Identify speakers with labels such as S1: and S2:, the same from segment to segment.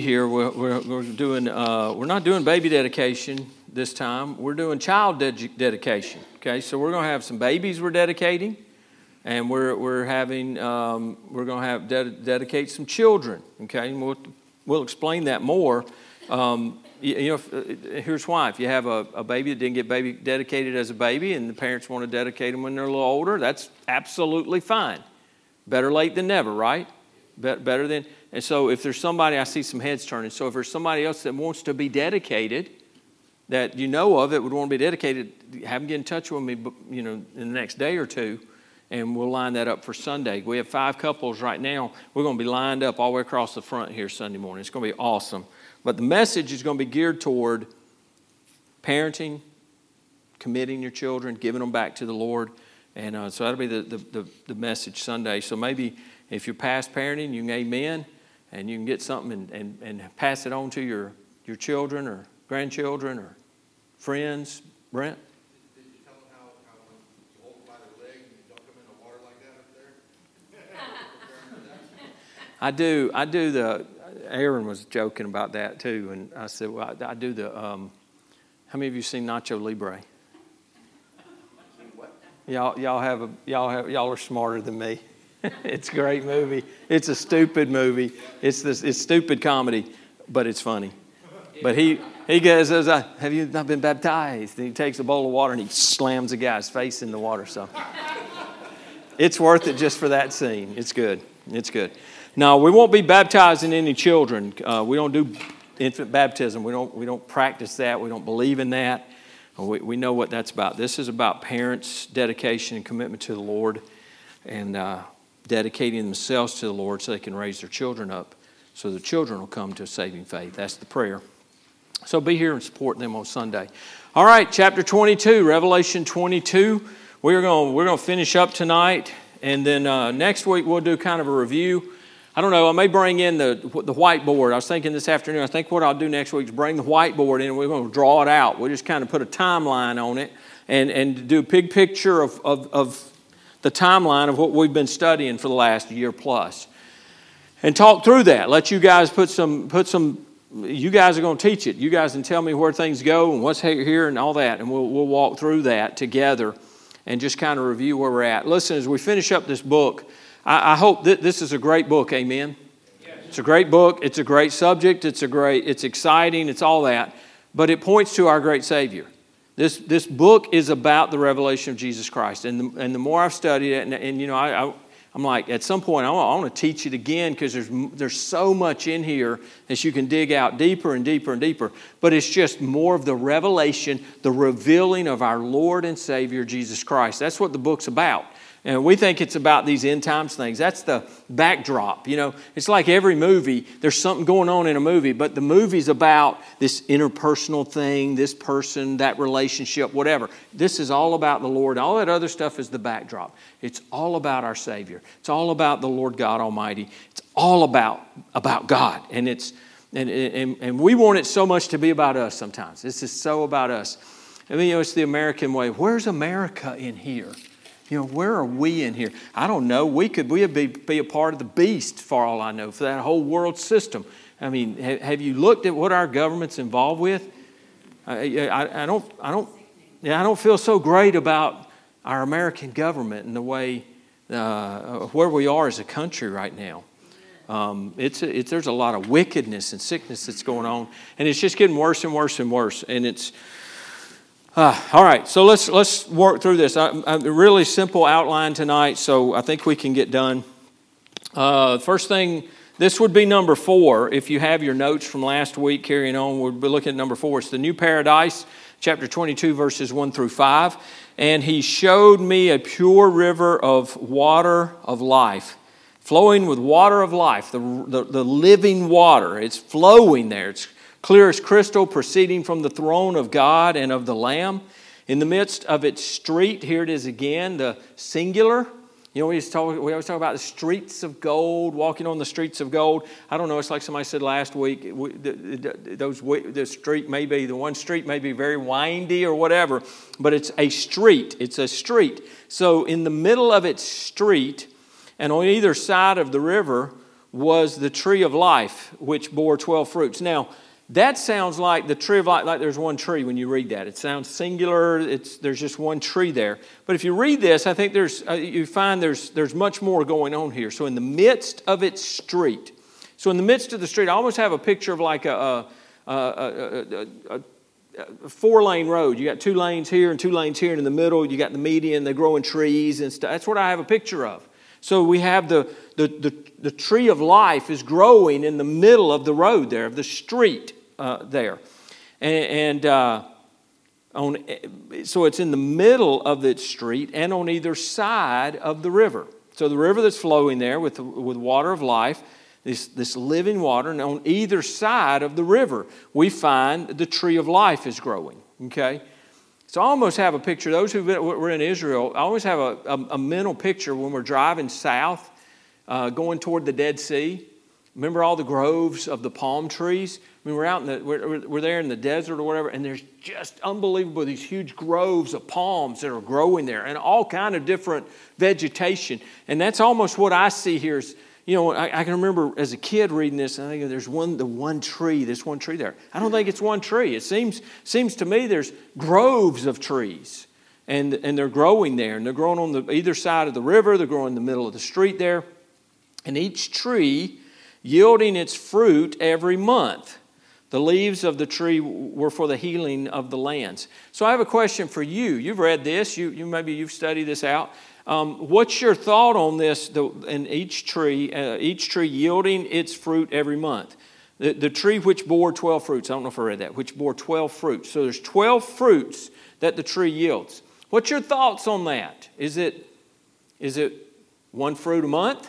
S1: here we're, we're, we're doing uh, we're not doing baby dedication this time. We're doing child ded- dedication okay? So we're going to have some babies we're dedicating and we're, we're having um, we're going to have ded- dedicate some children okay? And we'll, we'll explain that more. Um, you, you, know if, uh, here's why. If you have a, a baby that didn't get baby dedicated as a baby and the parents want to dedicate them when they're a little older that's absolutely fine. Better late than never right? Better than and so if there's somebody, I see some heads turning. So if there's somebody else that wants to be dedicated, that you know of that would want to be dedicated, have them get in touch with me, you know, in the next day or two, and we'll line that up for Sunday. We have five couples right now. We're going to be lined up all the way across the front here Sunday morning. It's going to be awesome. But the message is going to be geared toward parenting, committing your children, giving them back to the Lord. And uh, so that'll be the, the, the, the message Sunday. So maybe if you're past parenting, you can amen and you can get something and, and, and pass it on to your, your children or grandchildren or friends. Brent? I do. I do the. Aaron was joking about that too, and I said, "Well, I, I do the." Um, how many of you seen Nacho Libre? Y'all, y'all have a, y'all have, y'all are smarter than me. it's a great movie. It's a stupid movie. It's this it's stupid comedy, but it's funny. But he he goes, "Have you not been baptized?" And he takes a bowl of water and he slams a guy's face in the water. So it's worth it just for that scene. It's good. It's good. Now we won't be baptizing any children. Uh, we don't do infant baptism. We don't we don't practice that. We don't believe in that. We, we know what that's about. This is about parents' dedication and commitment to the Lord. And uh, dedicating themselves to the Lord so they can raise their children up so the children will come to a saving faith. That's the prayer. So be here and support them on Sunday. All right, chapter 22, Revelation 22. We're going we're going to finish up tonight, and then uh, next week we'll do kind of a review. I don't know, I may bring in the, the whiteboard. I was thinking this afternoon, I think what I'll do next week is bring the whiteboard in and we're going to draw it out. We'll just kind of put a timeline on it and, and do a big picture of, of, of the timeline of what we've been studying for the last year plus. And talk through that. Let you guys put some put some you guys are going to teach it. You guys can tell me where things go and what's here and all that and we'll, we'll walk through that together and just kind of review where we're at. Listen as we finish up this book i, I hope that this is a great book. Amen? It's a great book. It's a great subject. It's a great it's exciting. It's all that. But it points to our great savior this, this book is about the revelation of Jesus Christ. And the, and the more I've studied it, and, and you know, I, I, am like, at some point, I want, I want to teach it again because there's, there's so much in here that you can dig out deeper and deeper and deeper. But it's just more of the revelation, the revealing of our Lord and Savior, Jesus Christ. That's what the book's about. And we think it's about these end times things. That's the backdrop. You know, it's like every movie, there's something going on in a movie, but the movie's about this interpersonal thing, this person, that relationship, whatever. This is all about the Lord. All that other stuff is the backdrop. It's all about our Savior. It's all about the Lord God Almighty. It's all about, about God. And it's and, and, and we want it so much to be about us sometimes. This is so about us. I mean, you know, it's the American way. Where's America in here? You know, where are we in here? I don't know. We could we be, be a part of the beast for all I know, for that whole world system. I mean, have, have you looked at what our government's involved with? I, I, I, don't, I, don't, yeah, I don't feel so great about our American government and the way, uh, where we are as a country right now. Um, it's, it's, there's a lot of wickedness and sickness that's going on, and it's just getting worse and worse and worse. And it's, uh, all right, so let's let's work through this. A really simple outline tonight, so I think we can get done. Uh, first thing, this would be number four. If you have your notes from last week, carrying on, we'll be looking at number four. It's the new paradise, chapter 22, verses 1 through 5. And he showed me a pure river of water of life, flowing with water of life, the, the, the living water. It's flowing there. It's clear as crystal, proceeding from the throne of God and of the Lamb. In the midst of its street, here it is again, the singular. You know, we, talk, we always talk about the streets of gold, walking on the streets of gold. I don't know, it's like somebody said last week, those, the street may be, the one street may be very windy or whatever, but it's a street. It's a street. So in the middle of its street, and on either side of the river, was the tree of life, which bore 12 fruits. Now, that sounds like the tree of life, like there's one tree when you read that. It sounds singular, it's, there's just one tree there. But if you read this, I think there's, uh, you find there's, there's much more going on here. So, in the midst of its street, so in the midst of the street, I almost have a picture of like a, a, a, a four lane road. You got two lanes here and two lanes here, and in the middle, you got the median, they're growing trees and stuff. That's what I have a picture of. So we have the, the, the, the tree of life is growing in the middle of the road there, of the street uh, there. And, and uh, on, so it's in the middle of the street and on either side of the river. So the river that's flowing there with, with water of life this, this living water, and on either side of the river, we find the tree of life is growing. Okay? So I almost have a picture. Those who were in Israel, I always have a, a, a mental picture when we're driving south, uh, going toward the Dead Sea. Remember all the groves of the palm trees? Mean, we're out in the, we're, we're there in the desert or whatever, and there's just unbelievable these huge groves of palms that are growing there, and all kind of different vegetation. And that's almost what I see here. Is you know, I, I, can remember as a kid reading this, and I think there's one, the one tree, this one tree there. I don't think it's one tree. It seems, seems to me there's groves of trees, and, and they're growing there, and they're growing on the, either side of the river, they're growing in the middle of the street there, and each tree yielding its fruit every month. The leaves of the tree were for the healing of the lands. So I have a question for you. You've read this, you, you maybe you've studied this out. Um, what's your thought on this? The, in each tree, uh, each tree yielding its fruit every month. The, the tree which bore 12 fruits, I don't know if I read that, which bore 12 fruits. So there's 12 fruits that the tree yields. What's your thoughts on that? Is it, is it one fruit a month?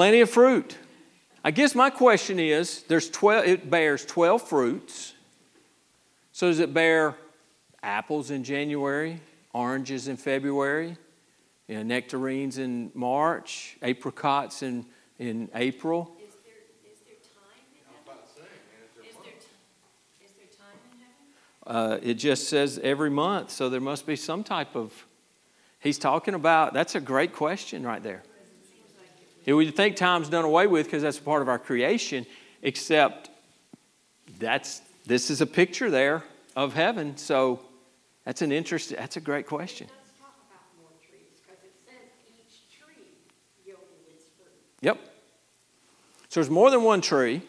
S1: Plenty of fruit. I guess my question is there's 12, it bears 12 fruits. So does it bear apples in January, oranges in February, you know, nectarines in March, apricots in, in April?
S2: Is there, is there time in heaven? Is there time in
S1: heaven? Uh, it just says every month, so there must be some type of. He's talking about, that's a great question right there. We think time's done away with because that's a part of our creation, except that's this is a picture there of heaven. So that's an interesting, that's a great question. Yep. So there's more than one tree.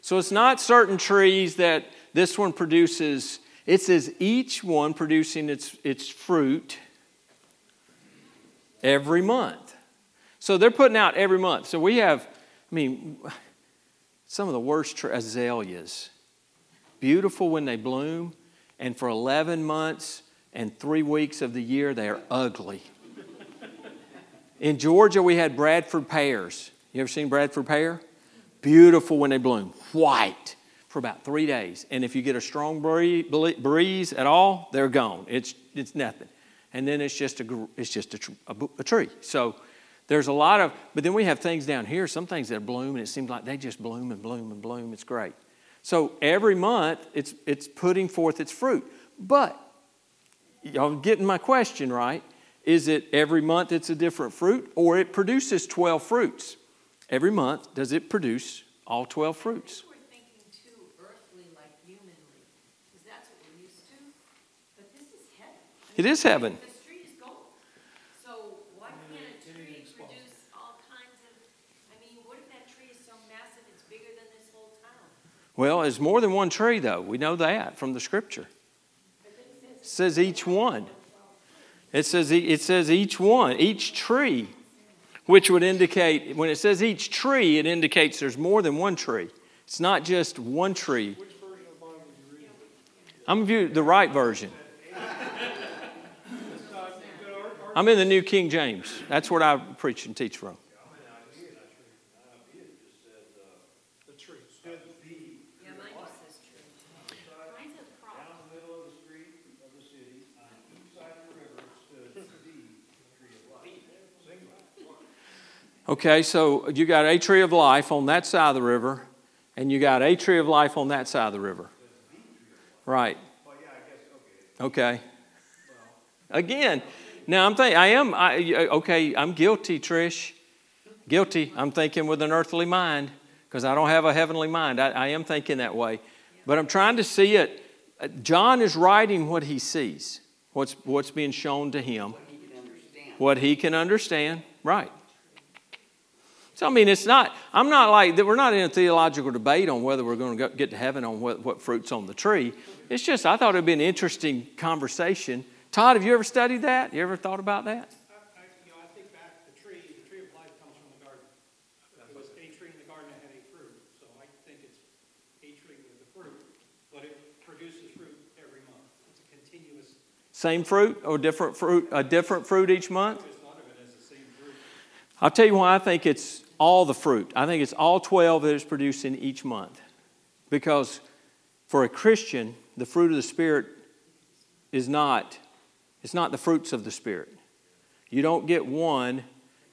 S1: So it's not certain trees that this one produces. It says each one producing its, its fruit every month. So they're putting out every month. So we have, I mean, some of the worst azaleas. Beautiful when they bloom, and for 11 months and three weeks of the year, they are ugly. In Georgia, we had Bradford pears. You ever seen Bradford pear? Beautiful when they bloom, white for about three days. And if you get a strong breeze at all, they're gone. It's, it's nothing. And then it's just a, it's just a, a, a tree. So there's a lot of, but then we have things down here, some things that bloom, and it seems like they just bloom and bloom and bloom. It's great. So every month, it's, it's putting forth its fruit. But, y'all getting my question right? Is it every month it's a different fruit, or it produces 12 fruits? Every month, does it produce all 12 fruits? It is heaven. Well, it's more than one tree, though. We know that from the scripture. It says each one. It says, it says each one, each tree, which would indicate, when it says each tree, it indicates there's more than one tree. It's not just one tree. I'm view the right version. I'm in the New King James. That's what I preach and teach from.
S2: Yeah, mine just says tree. Mine's a crop.
S3: Down the middle of the street of the city, on each side of the river, stood the tree of life. Singular.
S1: Okay, so you got a tree of life on that side of the river, and you got a tree of life on that side of the river. Right.
S3: Well, yeah, I guess, okay.
S1: Okay. Again, now I'm thinking, I am, I, okay, I'm guilty, Trish. Guilty. I'm thinking with an earthly mind because I don't have a heavenly mind. I, I am thinking that way. But I'm trying to see it. John is writing what he sees, what's, what's being shown to him, what he can understand. Right. So, I mean, it's not, I'm not like, we're not in a theological debate on whether we're going to get to heaven on what, what fruit's on the tree. It's just, I thought it'd be an interesting conversation. Todd, have you ever studied that? You ever thought about that?
S4: I, I, you know, I think back, the tree, the tree of life comes from the garden. It was a tree in the garden that had a fruit, so I think it's a tree with a fruit, but it produces fruit every month. It's a continuous,
S1: Same fruit or different fruit, a different fruit each month?
S4: I just thought of it as the same fruit.
S1: I'll tell you why I think it's all the fruit. I think it's all 12 that is produced in each month. Because for a Christian, the fruit of the Spirit is not, it's not the fruits of the Spirit. You don't get one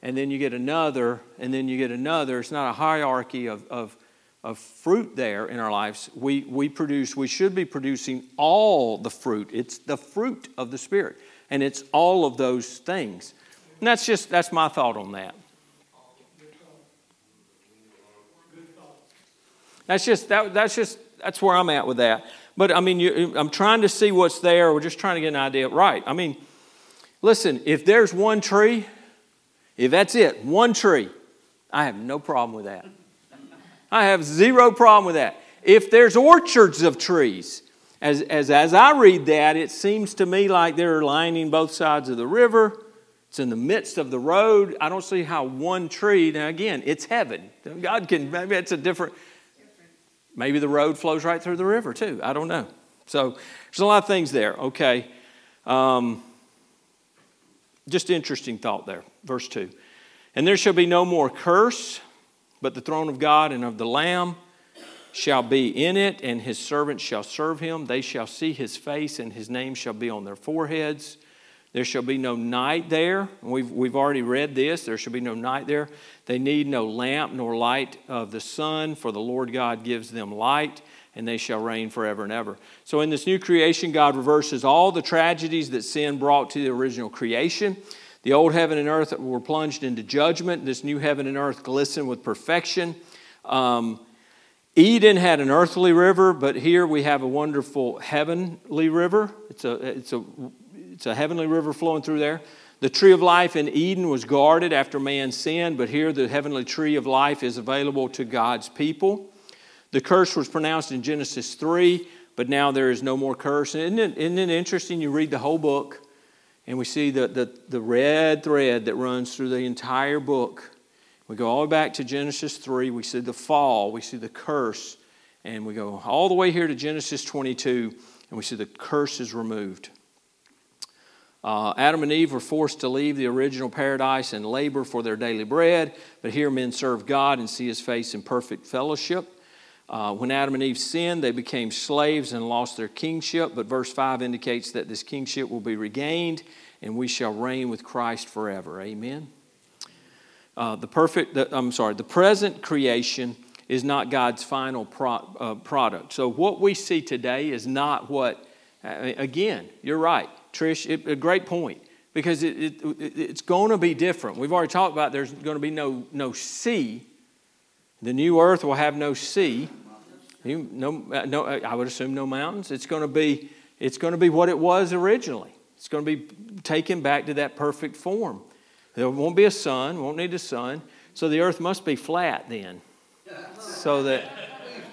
S1: and then you get another and then you get another. It's not a hierarchy of, of, of fruit there in our lives. We, we produce, we should be producing all the fruit. It's the fruit of the Spirit. And it's all of those things. And that's just, that's my thought on that. That's just that, that's just that's where I'm at with that. But I mean, you, I'm trying to see what's there. We're just trying to get an idea. Right. I mean, listen. If there's one tree, if that's it, one tree, I have no problem with that. I have zero problem with that. If there's orchards of trees, as, as, as I read that, it seems to me like they're lining both sides of the river. It's in the midst of the road. I don't see how one tree, now again, it's heaven. God can, maybe it's a different, maybe the road flows right through the river too. I don't know. So there's a lot of things there. Okay. Um, just interesting thought there. Verse 2. And there shall be no more curse, but the throne of God and of the Lamb shall be in it, and his servants shall serve him. They shall see his face, and his name shall be on their foreheads. There shall be no night there. We've, we've already read this. There shall be no night there. They need no lamp nor light of the sun, for the Lord God gives them light, and they shall reign forever and ever. So, in this new creation, God reverses all the tragedies that sin brought to the original creation. The old heaven and earth were plunged into judgment. This new heaven and earth glisten with perfection. Um, Eden had an earthly river, but here we have a wonderful heavenly river. It's a, it's a, it's a heavenly river flowing through there. The tree of life in Eden was guarded after man sinned, but here the heavenly tree of life is available to God's people. The curse was pronounced in Genesis 3, but now there is no more curse. Isn't it, isn't it interesting? You read the whole book, and we see the, the, the red thread that runs through the entire book. We go all the way back to Genesis 3. We see the fall, we see the curse, and we go all the way here to Genesis 22, and we see the curse is removed. Uh, Adam and Eve were forced to leave the original paradise and labor for their daily bread, but here men serve God and see his face in perfect fellowship. Uh, when Adam and Eve sinned, they became slaves and lost their kingship, but verse 5 indicates that this kingship will be regained and we shall reign with Christ forever. Amen. Uh, the perfect, the, I'm sorry, the present creation is not God's final pro, uh, product. So what we see today is not what, uh, again, you're right, Trish, it, a great point because it, it, it's going to be different. We've already talked about there's going to be no, no sea. The new earth will have no sea. You, no, uh, no, I would assume no mountains. It's going to be, it's going to be what it was originally. It's going to be taken back to that perfect form. There won't be a sun, won't need a sun. So the earth must be flat then. So that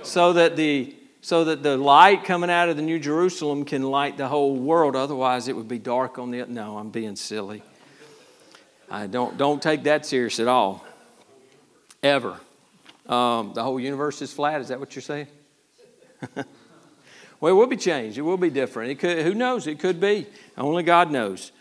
S1: so that the so that the light coming out of the New Jerusalem can light the whole world. Otherwise it would be dark on the no, I'm being silly. I don't don't take that serious at all. Ever. Um, the whole universe is flat, is that what you're saying? Well, it will be changed. It will be different. It could, who knows? It could be. Only God knows.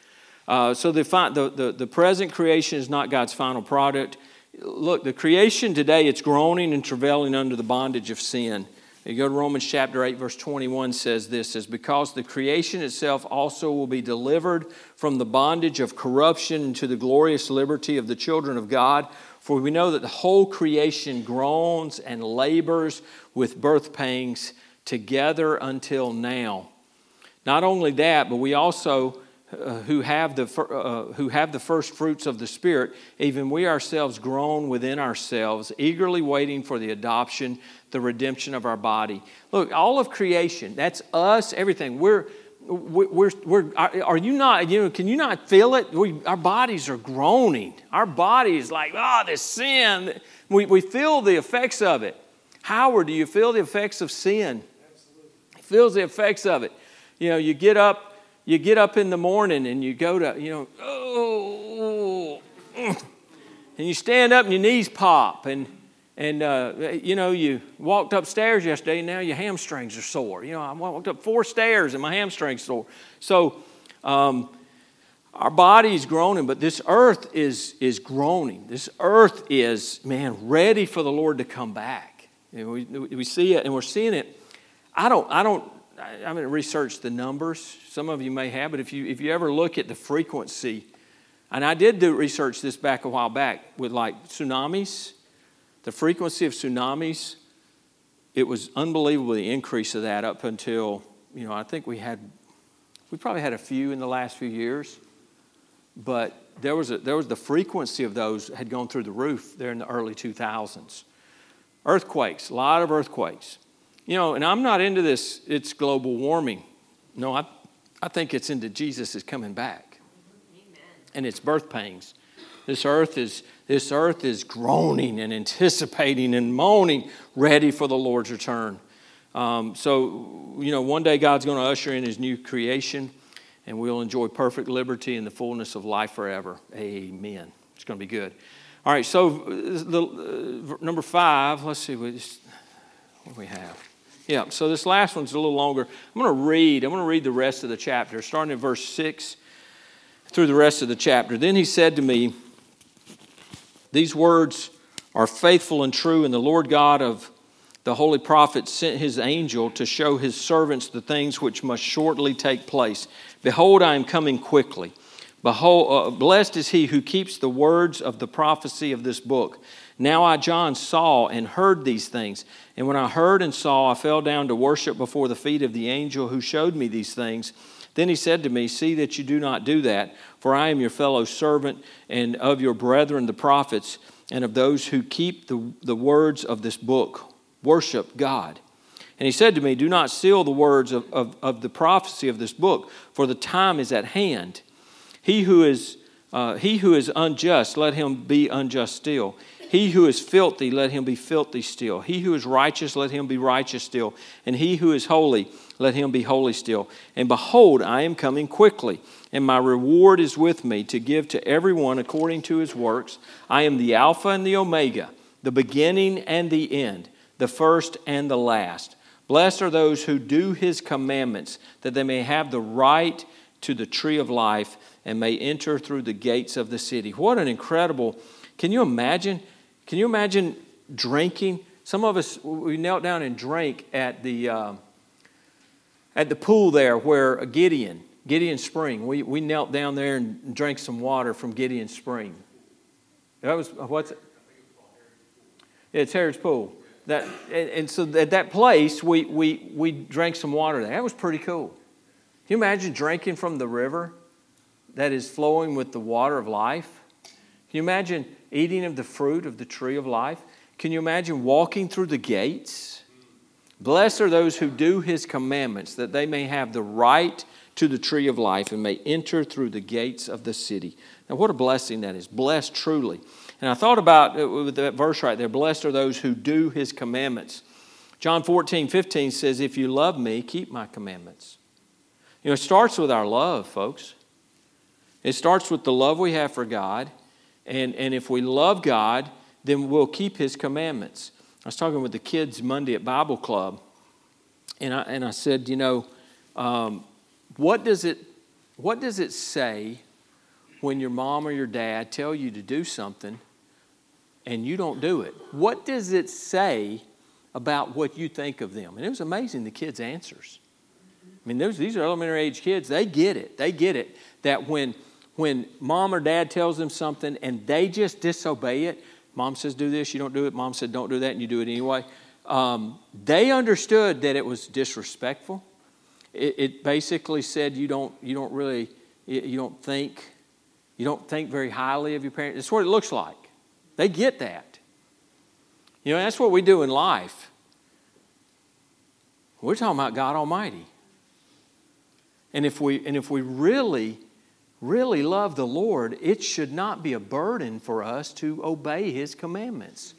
S1: Uh, so the, the, the, the present creation is not God's final product. Look, the creation today, it's groaning and travailing under the bondage of sin. You go to Romans chapter 8, verse 21 says this says, Because the creation itself also will be delivered from the bondage of corruption into the glorious liberty of the children of God. For we know that the whole creation groans and labors with birth pangs together until now. Not only that, but we also uh, who, have the, uh, who have the first fruits of the Spirit, even we ourselves groan within ourselves, eagerly waiting for the adoption, the redemption of our body. Look, all of creation, that's us, everything. We're, we're, we're, are you not, you know, can you not feel it? We, our bodies are groaning. Our bodies like, oh, this sin. We, we feel the effects of it. Howard, do you feel the effects of sin? Absolutely. Feels the effects of it. You know, you get up you get up in the morning and you go to, you know, oh, and you stand up and your knees pop. And, and uh, you know, you walked upstairs yesterday and now your hamstrings are sore. You know, I walked up four stairs and my hamstrings sore. So, um, our body is groaning, but this earth is, is groaning. This earth is, man, ready for the Lord to come back. Know, we, we see it and we're seeing it. I don't, I don't I haven't researched the numbers. Some of you may have, but if you, if you ever look at the frequency, and I did do research this back a while back with like tsunamis, the frequency of tsunamis, it was unbelievable the increase of that up until, you know, I think we had, we probably had a few in the last few years, but there was, a, there was the frequency of those had gone through the roof there in the early 2000s. Earthquakes, a lot of earthquakes. You know, and I'm not into this, it's global warming. No, I, I think it's into Jesus is coming back. Amen. And it's birth pains. This earth is this earth is groaning and anticipating and moaning, ready for the Lord's return. Um, so, you know, one day God's going to usher in His new creation, and we'll enjoy perfect liberty and the fullness of life forever. Amen. It's going to be good. All right. So, the, uh, number five. Let's see what, what we have. Yeah, so this last one's a little longer. I'm going to read, I'm going to read the rest of the chapter, starting at verse 6 through the rest of the chapter. Then he said to me, These words are faithful and true, and the Lord God of the holy prophet sent his angel to show his servants the things which must shortly take place. Behold, I am coming quickly. Behold, uh, blessed is he who keeps the words of the prophecy of this book. Now I, John, saw and heard these things. And when I heard and saw, I fell down to worship before the feet of the angel who showed me these things. Then he said to me, See that you do not do that, for I am your fellow servant and of your brethren the prophets, and of those who keep the, the words of this book. Worship God. And he said to me, Do not seal the words of, of, of the prophecy of this book, for the time is at hand. He who is uh, he who is unjust, let him be unjust still. He who is filthy, let him be filthy still. He who is righteous, let him be righteous still. And he who is holy, let him be holy still. And behold, I am coming quickly, and my reward is with me to give to everyone according to his works. I am the Alpha and the Omega, the beginning and the end, the first and the last. Blessed are those who do his commandments, that they may have the right to the tree of life and may enter through the gates of the city. What an incredible, can you imagine? Can you imagine drinking? Some of us, we knelt down and drank at the, uh, at the pool there where Gideon, Gideon Spring, we, we knelt down there and drank some water from Gideon Spring. That was, what's it? It's Harod's Pool. That, and, and so at that place, we, we, we drank some water there. That was pretty cool. Can you imagine drinking from the river that is flowing with the water of life? Can you imagine eating of the fruit of the tree of life? Can you imagine walking through the gates? Blessed are those who do his commandments, that they may have the right to the tree of life and may enter through the gates of the city. Now, what a blessing that is. Blessed truly. And I thought about uh, that verse right there blessed are those who do his commandments. John 14, 15 says, If you love me, keep my commandments. You know, it starts with our love, folks. It starts with the love we have for God and, and if we love God, then we'll keep His commandments. I was talking with the kids Monday at Bible Club, and I, and I said, you know, um, what does it what does it say when your mom or your dad tell you to do something and you don't do it? What does it say about what you think of them? And it was amazing the kids' answers. I mean, those, these are elementary age kids. They get it. They get it that when when mom or dad tells them something and they just disobey it, mom says do this, you don't do it. Mom said don't do that, and you do it anyway. Um, they understood that it was disrespectful. It, it, basically said you don't you don't really you don't think you don't think very highly of your parents. That's what it looks like. They get that. You know, that's what we do in life. We're talking about God Almighty. And if we and if we really really love the Lord, it should not be a burden for us to obey His commandments.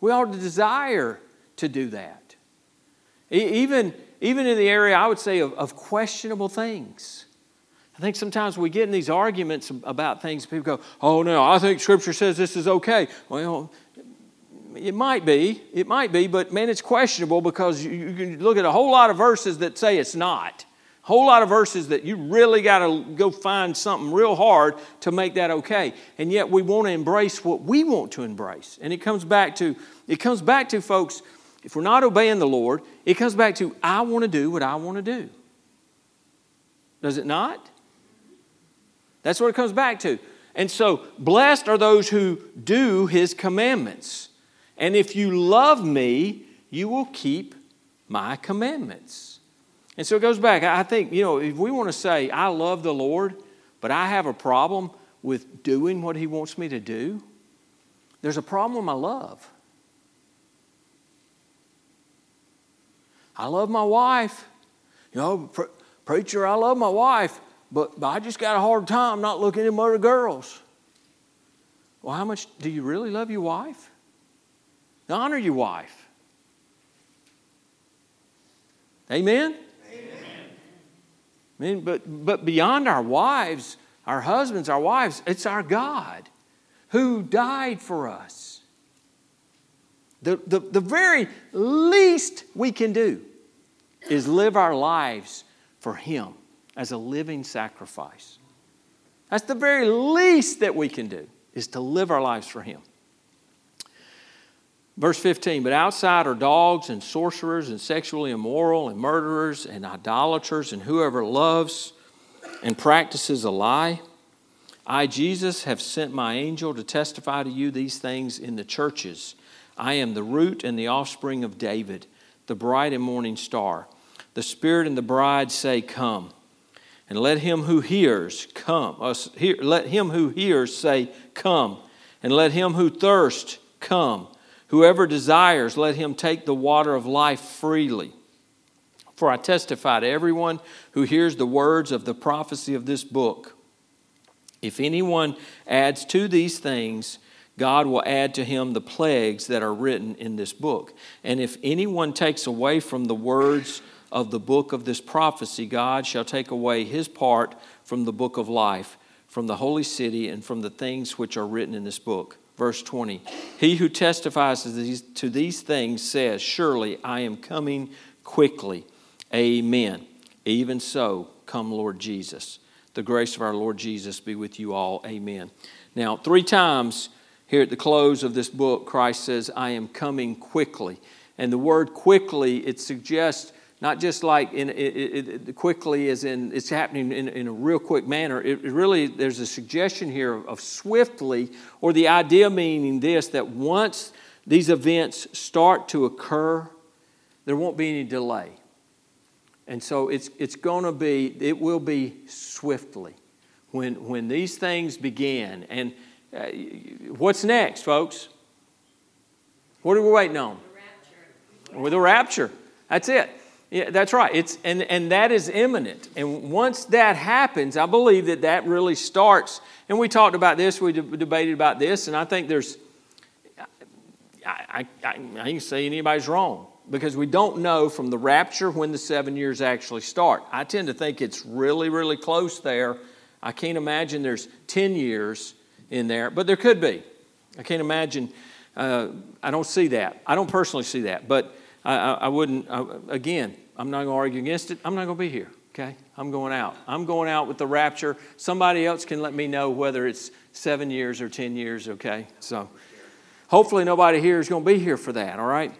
S1: We ought to desire to do that. Even, even in the area, I would say, of, of questionable things. I think sometimes we get in these arguments about things, people go, oh no, I think Scripture says this is okay. Well, it might be, it might be, but man, it's questionable because you, you can look at a whole lot of verses that say it's not whole lot of verses that you really got to go find something real hard to make that okay. And yet we want to embrace what we want to embrace. And it comes back to it comes back to folks if we're not obeying the lord it comes back to i want to do what i want to do. Does it not? That's what it comes back to. And so blessed are those who do his commandments. And if you love me you will keep my commandments and so it goes back. I think, you know, if we want to say, I love the Lord, but I have a problem with doing what He wants me to do, there's a problem with my love. I love my wife. You know, pre- preacher, I love my wife, but, but I just got a hard time not looking at other girls. Well, how much do you really love your wife? Honor your wife. Amen? I mean, but, but beyond our wives, our husbands, our wives, it's our God who died for us. The, the, the very least we can do is live our lives for Him as a living sacrifice. That's the very least that we can do, is to live our lives for Him. Verse 15, but outside are dogs and sorcerers and sexually immoral and murderers and idolaters and whoever loves and practices a lie. I, Jesus, have sent my angel to testify to you these things in the churches. I am the root and the offspring of David, the bright and morning star. The Spirit and the bride say, Come. And let him who hears come. Let him who hears say, Come. And let him who thirsts come. Whoever desires, let him take the water of life freely. For I testify to everyone who hears the words of the prophecy of this book. If anyone adds to these things, God will add to him the plagues that are written in this book. And if anyone takes away from the words of the book of this prophecy, God shall take away his part from the book of life, from the holy city, and from the things which are written in this book. Verse 20 He who testifies to these, to these things says, Surely I am coming quickly. Amen. Even so, come, Lord Jesus. The grace of our Lord Jesus be with you all. Amen. Now, three times here at the close of this book, Christ says, I am coming quickly. And the word quickly, it suggests not just like in, it, it, it quickly as in it's happening in, in a real quick manner. It, really, there's a suggestion here of, of swiftly, or the idea meaning this that once these events start to occur, there won't be any delay. And so it's, it's going to be, it will be swiftly when, when these things begin. And uh, what's next, folks? What are we waiting on? The rapture. With the rapture. That's it. Yeah, that's right. It's, and, and that is imminent. And once that happens, I believe that that really starts. And we talked about this, we debated about this, and I think there's, I, I, I can say anybody's wrong because we don't know from the rapture when the seven years actually start. I tend to think it's really, really close there. I can't imagine there's 10 years in there, but there could be. I can't imagine. Uh, I don't see that. I don't personally see that. But I, I wouldn't, again, I'm not going to argue against it. I'm not going to be here. Okay? I'm going out. I'm going out with the rapture. Somebody else can let me know whether it's seven years or 10 years, okay? So hopefully nobody here is going to be here for that, all right?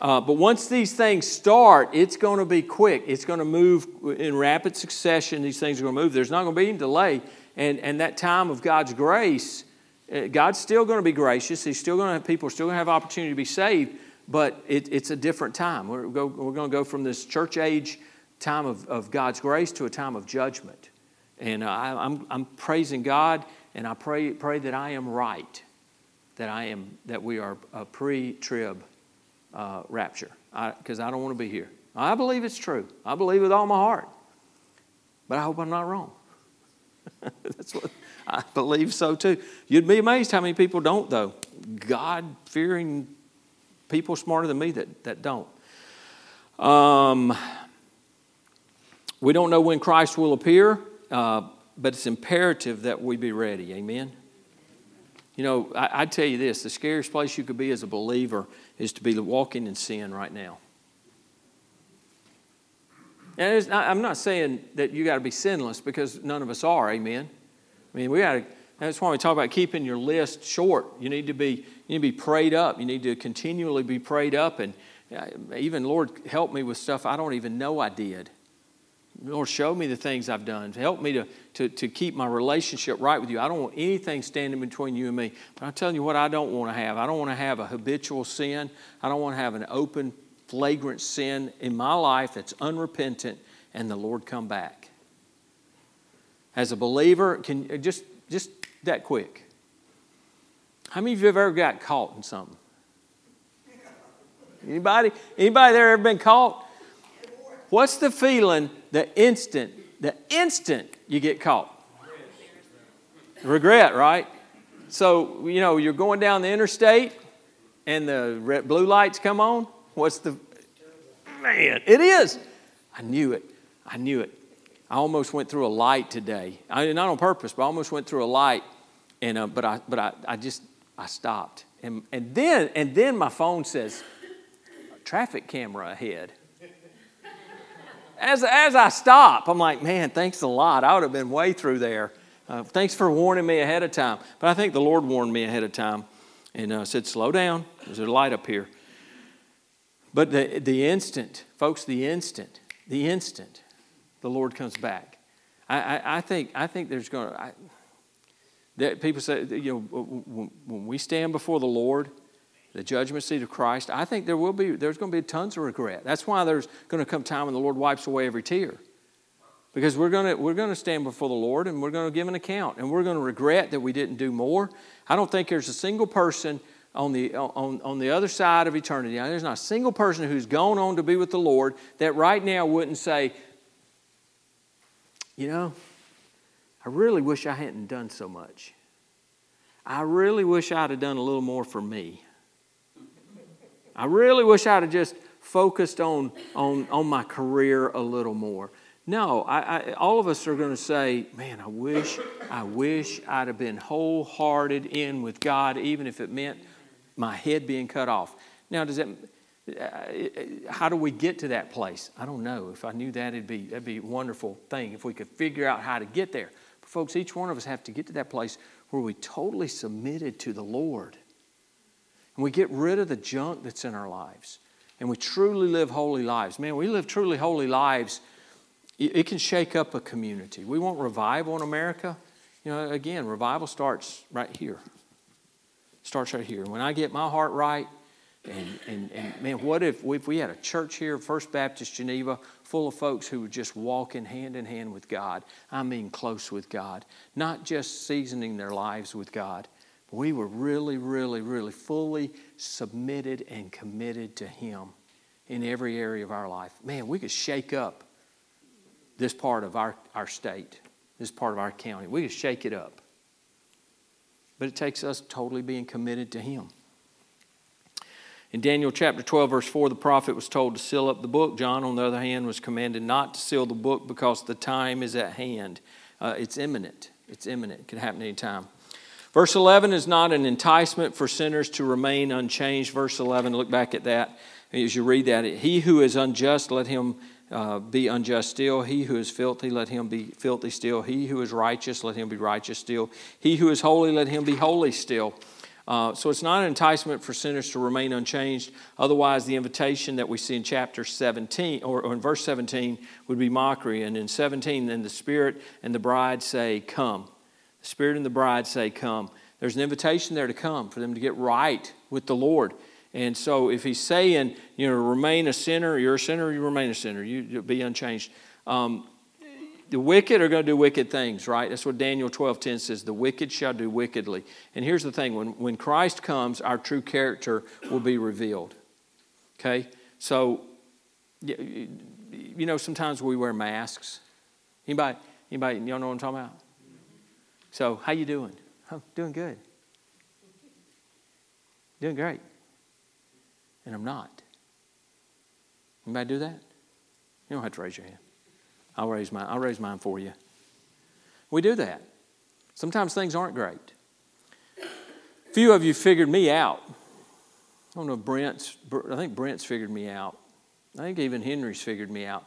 S1: Uh, but once these things start, it's going to be quick. It's going to move in rapid succession. These things are going to move. There's not going to be any delay. And, and that time of God's grace, uh, God's still going to be gracious. He's still going to have people still going to have opportunity to be saved, but it, it's a different time. We're, go, we're going to go from this church age time of, of God's grace to a time of judgment. And uh, I, I'm, I'm praising God, and I pray, pray that I am right, that I am that we are a pre-trib uh, rapture, because I, I don't want to be here. I believe it's true. I believe with all my heart, but I hope I'm not wrong. That's what I believe so too. You'd be amazed how many people don't, though. God fearing people smarter than me that, that don't. Um, we don't know when Christ will appear, uh, but it's imperative that we be ready. Amen? You know, I, I tell you this the scariest place you could be as a believer is to be walking in sin right now. And I'm not saying that you got to be sinless because none of us are, amen. I mean, we got to. That's why we talk about keeping your list short. You need to be, you need to be prayed up. You need to continually be prayed up, and even Lord, help me with stuff I don't even know I did. Lord, show me the things I've done. Help me to, to, to keep my relationship right with you. I don't want anything standing between you and me. But I'm telling you what I don't want to have. I don't want to have a habitual sin. I don't want to have an open, flagrant sin in my life that's unrepentant and the Lord come back. As a believer, can just just that quick. How many of you have ever got caught in something? Anybody? Anybody there ever been caught? What's the feeling the instant, the instant you get caught? Regret, right? So, you know, you're going down the interstate and the red, blue lights come on. What's the. Man, it is. I knew it. I knew it. I almost went through a light today. I, not on purpose, but I almost went through a light. And, uh, but I, but I, I just, I stopped. And, and, then, and then my phone says, traffic camera ahead as, as I stop, I'm like, man, thanks a lot. I would have been way through there. Uh, thanks for warning me ahead of time. But I think the Lord warned me ahead of time and uh, said, slow down. There's a light up here. But the, the instant, folks, the instant, the instant the Lord comes back, I, I, I think, I think there's going to, people say, you know, when, when we stand before the Lord, the judgment seat of Christ, I think there will be, there's going to be tons of regret. That's why there's going to come time when the Lord wipes away every tear. Because we're going, to, we're going to stand before the Lord and we're going to give an account and we're going to regret that we didn't do more. I don't think there's a single person on the, on, on the other side of eternity. There's not a single person who's gone on to be with the Lord that right now wouldn't say, you know, I really wish I hadn't done so much. I really wish I'd have done a little more for me. I really wish I'd have just focused on, on, on my career a little more. No, I, I, all of us are going to say, man, I wish, I wish I'd have been wholehearted in with God, even if it meant my head being cut off. Now, does that, uh, how do we get to that place? I don't know. If I knew that, it'd be, that'd be a wonderful thing if we could figure out how to get there. Folks, each one of us have to get to that place where we totally submitted to the Lord and we get rid of the junk that's in our lives and we truly live holy lives. Man, we live truly holy lives, it can shake up a community. We want revival in America. You know, again, revival starts right here. Starts right here. When I get my heart right, and, and, and man, what if we, if we had a church here, First Baptist Geneva, full of folks who were just walking hand in hand with God? I mean, close with God, not just seasoning their lives with God, we were really, really, really fully submitted and committed to Him in every area of our life. Man, we could shake up this part of our, our state, this part of our county. We could shake it up. But it takes us totally being committed to Him. In Daniel chapter 12, verse 4, the prophet was told to seal up the book. John, on the other hand, was commanded not to seal the book because the time is at hand. Uh, it's imminent. It's imminent. It could happen any time. Verse 11 is not an enticement for sinners to remain unchanged. Verse 11, look back at that as you read that. He who is unjust, let him uh, be unjust still. He who is filthy, let him be filthy still. He who is righteous, let him be righteous still. He who is holy, let him be holy still. Uh, so it's not an enticement for sinners to remain unchanged. Otherwise, the invitation that we see in chapter 17, or, or in verse 17, would be mockery. And in 17, then the Spirit and the bride say, Come. The Spirit and the bride say, Come. There's an invitation there to come, for them to get right with the Lord. And so if he's saying, you know, remain a sinner, you're a sinner, you remain a sinner, you, be unchanged. Um, the wicked are going to do wicked things, right? That's what Daniel 12:10 says, the wicked shall do wickedly. And here's the thing, when, when Christ comes, our true character will be revealed. Okay? So, you know, sometimes we wear masks. Anybody, anybody, y'all know what I'm talking about? So, how you doing? I'm doing good. Doing great and I'm not. Anybody do that? You don't have to raise your hand. I'll raise mine. I'll raise mine for you. We do that. Sometimes things aren't great. Few of you figured me out. I don't know if Brent's, I think Brent's figured me out. I think even Henry's figured me out.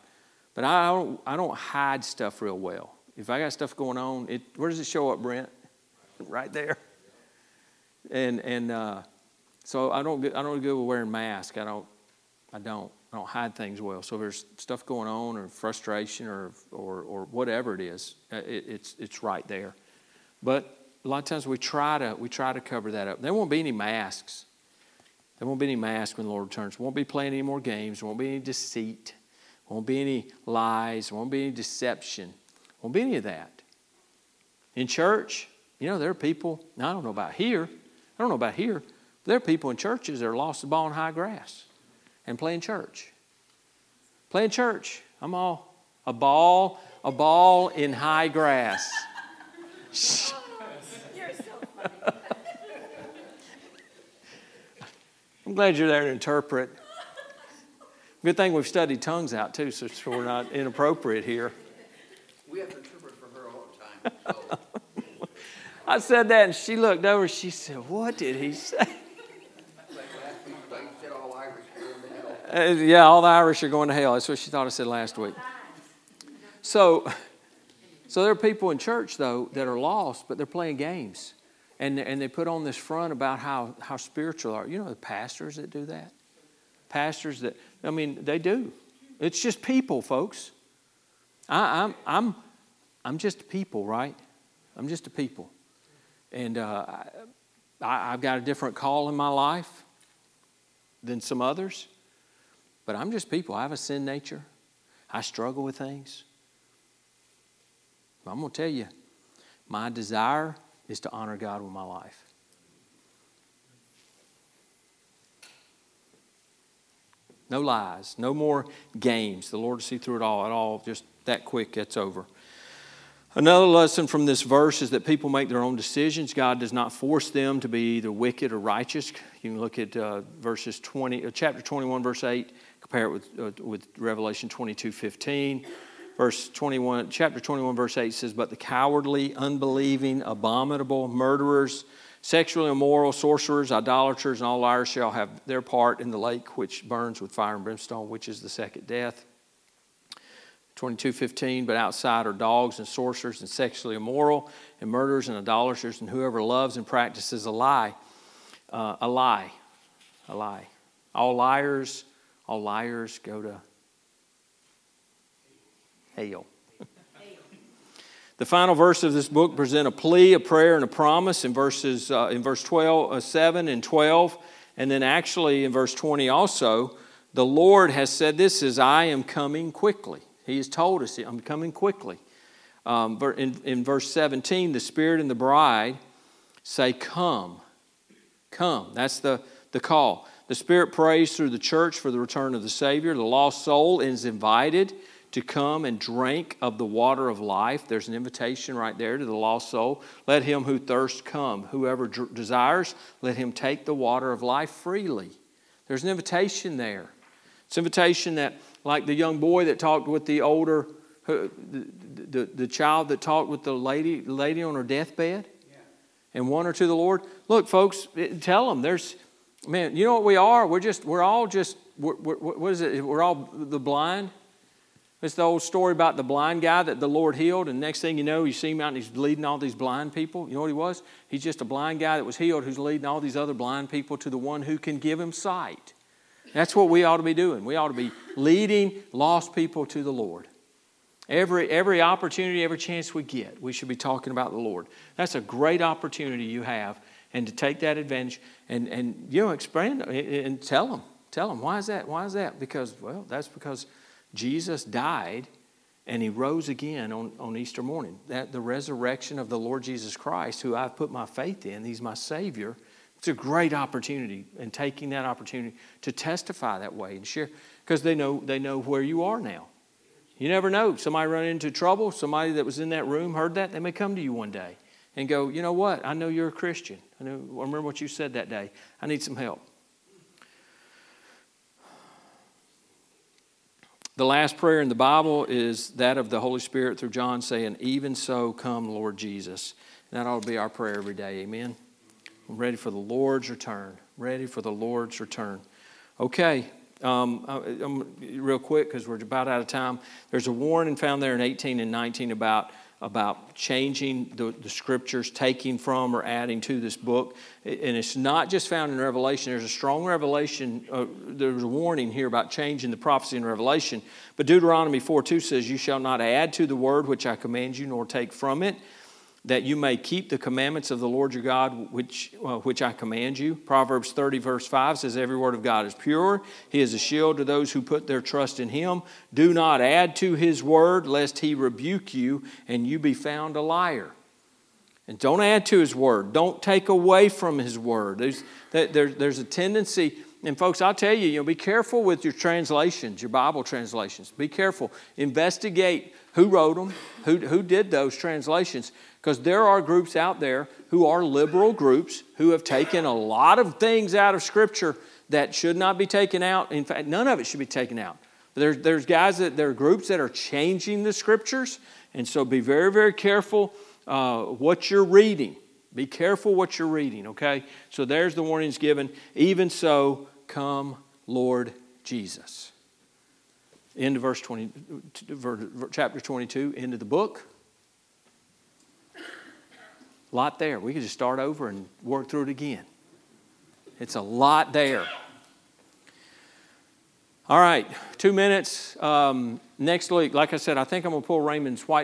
S1: But I don't, I don't hide stuff real well. If I got stuff going on, it, where does it show up, Brent? right there. And, and uh, so I don't, I don't go wearing masks. I don't, I don't, I don't hide things well. So if there's stuff going on or frustration or, or, or whatever it is, uh, it, it's, it's right there. But a lot of times we try to, we try to cover that up. There won't be any masks. There won't be any masks when the Lord returns. Won't be playing any more games. Won't be any deceit. Won't be any lies. Won't be any deception. Won't be any of that. In church, you know, there are people, I don't know about here, I don't know about here, there are people in churches that are lost the ball in high grass and playing church. Playing church. I'm all a ball, a ball in high grass.
S2: You're so funny.
S1: I'm glad you're there to interpret. Good thing we've studied tongues out too, so we're not inappropriate here.
S5: We have to interpret for her all the time. So.
S1: I said that, and she looked over. She said, "What did he say?" Uh, yeah, all the Irish are going to hell. That's what she thought I said last week. So, so there are people in church, though, that are lost, but they're playing games. And, and they put on this front about how, how spiritual are. You know the pastors that do that? Pastors that, I mean, they do. It's just people, folks. I, I'm, I'm, I'm just a people, right? I'm just a people. And uh, I, I've got a different call in my life than some others. But I'm just people. I have a sin nature. I struggle with things. I'm going to tell you, my desire is to honor God with my life. No lies, no more games. The Lord will see through it all. It all just that quick, it's over. Another lesson from this verse is that people make their own decisions. God does not force them to be either wicked or righteous. You can look at uh, verses 20, uh, chapter 21, verse 8 compare it with, uh, with Revelation 22 15. Verse 21, chapter 21, verse 8 says, But the cowardly, unbelieving, abominable, murderers, sexually immoral, sorcerers, idolaters, and all liars shall have their part in the lake which burns with fire and brimstone, which is the second death. 22:15 but outside are dogs and sorcerers and sexually immoral and murderers and idolaters and whoever loves and practices a lie uh, a lie a lie all liars all liars go to hell. The final verse of this book present a plea, a prayer, and a promise in verses uh, in verse 12, uh, 7 and 12. And then actually in verse 20 also, the Lord has said this is I am coming quickly. He has told us, I'm coming quickly. Um, in, in verse 17, the Spirit and the bride say, Come. Come. That's the, the call. The Spirit prays through the church for the return of the Savior. The lost soul is invited to come and drink of the water of life. There's an invitation right there to the lost soul. Let him who thirsts come. Whoever d- desires, let him take the water of life freely. There's an invitation there. It's an invitation that, like the young boy that talked with the older, the, the, the child that talked with the lady, lady on her deathbed yeah. and won her to the Lord. Look, folks, tell them there's Man, you know what we are? We're just, we're all just, we're, we're, what is it? We're all the blind. It's the old story about the blind guy that the Lord healed, and next thing you know, you see him out and he's leading all these blind people. You know what he was? He's just a blind guy that was healed who's leading all these other blind people to the one who can give him sight. That's what we ought to be doing. We ought to be leading lost people to the Lord. Every, every opportunity, every chance we get, we should be talking about the Lord. That's a great opportunity you have, and to take that advantage and, and you know, explain and tell them. Tell them, why is that? Why is that? Because, well, that's because Jesus died and he rose again on, on Easter morning. That the resurrection of the Lord Jesus Christ, who I've put my faith in, he's my Savior. It's a great opportunity, and taking that opportunity to testify that way and share, because they know they know where you are now. You never know. Somebody run into trouble, somebody that was in that room heard that, they may come to you one day and go, you know what? I know you're a Christian. I know I remember what you said that day. I need some help. The last prayer in the Bible is that of the Holy Spirit through John saying, Even so, come, Lord Jesus. And that ought to be our prayer every day. Amen. I'm ready for the Lord's return. Ready for the Lord's return. Okay. Um, I, real quick, because we're about out of time. There's a warning found there in 18 and 19 about about changing the, the scriptures, taking from or adding to this book. And it's not just found in Revelation. There's a strong revelation, uh, there's a warning here about changing the prophecy in Revelation. But Deuteronomy 4 2 says, You shall not add to the word which I command you, nor take from it that you may keep the commandments of the Lord your God, which, uh, which I command you. Proverbs 30, verse 5 says, Every word of God is pure. He is a shield to those who put their trust in him. Do not add to his word, lest he rebuke you and you be found a liar. And don't add to his word. Don't take away from his word. There's, there, there's a tendency, and folks, I'll tell you, you know, be careful with your translations, your Bible translations. Be careful. Investigate who wrote them, who, who did those translations because there are groups out there who are liberal groups who have taken a lot of things out of Scripture that should not be taken out. In fact, none of it should be taken out. There's, there's guys that there are groups that are changing the Scriptures, and so be very, very careful uh, what you're reading. Be careful what you're reading, okay? So there's the warnings given. Even so, come, Lord Jesus. End of verse 20, chapter 22, end of the book lot there. We could just start over and work through it again. It's a lot there. All right, two minutes. Um, next week, like I said, I think I'm going to pull Raymond's white.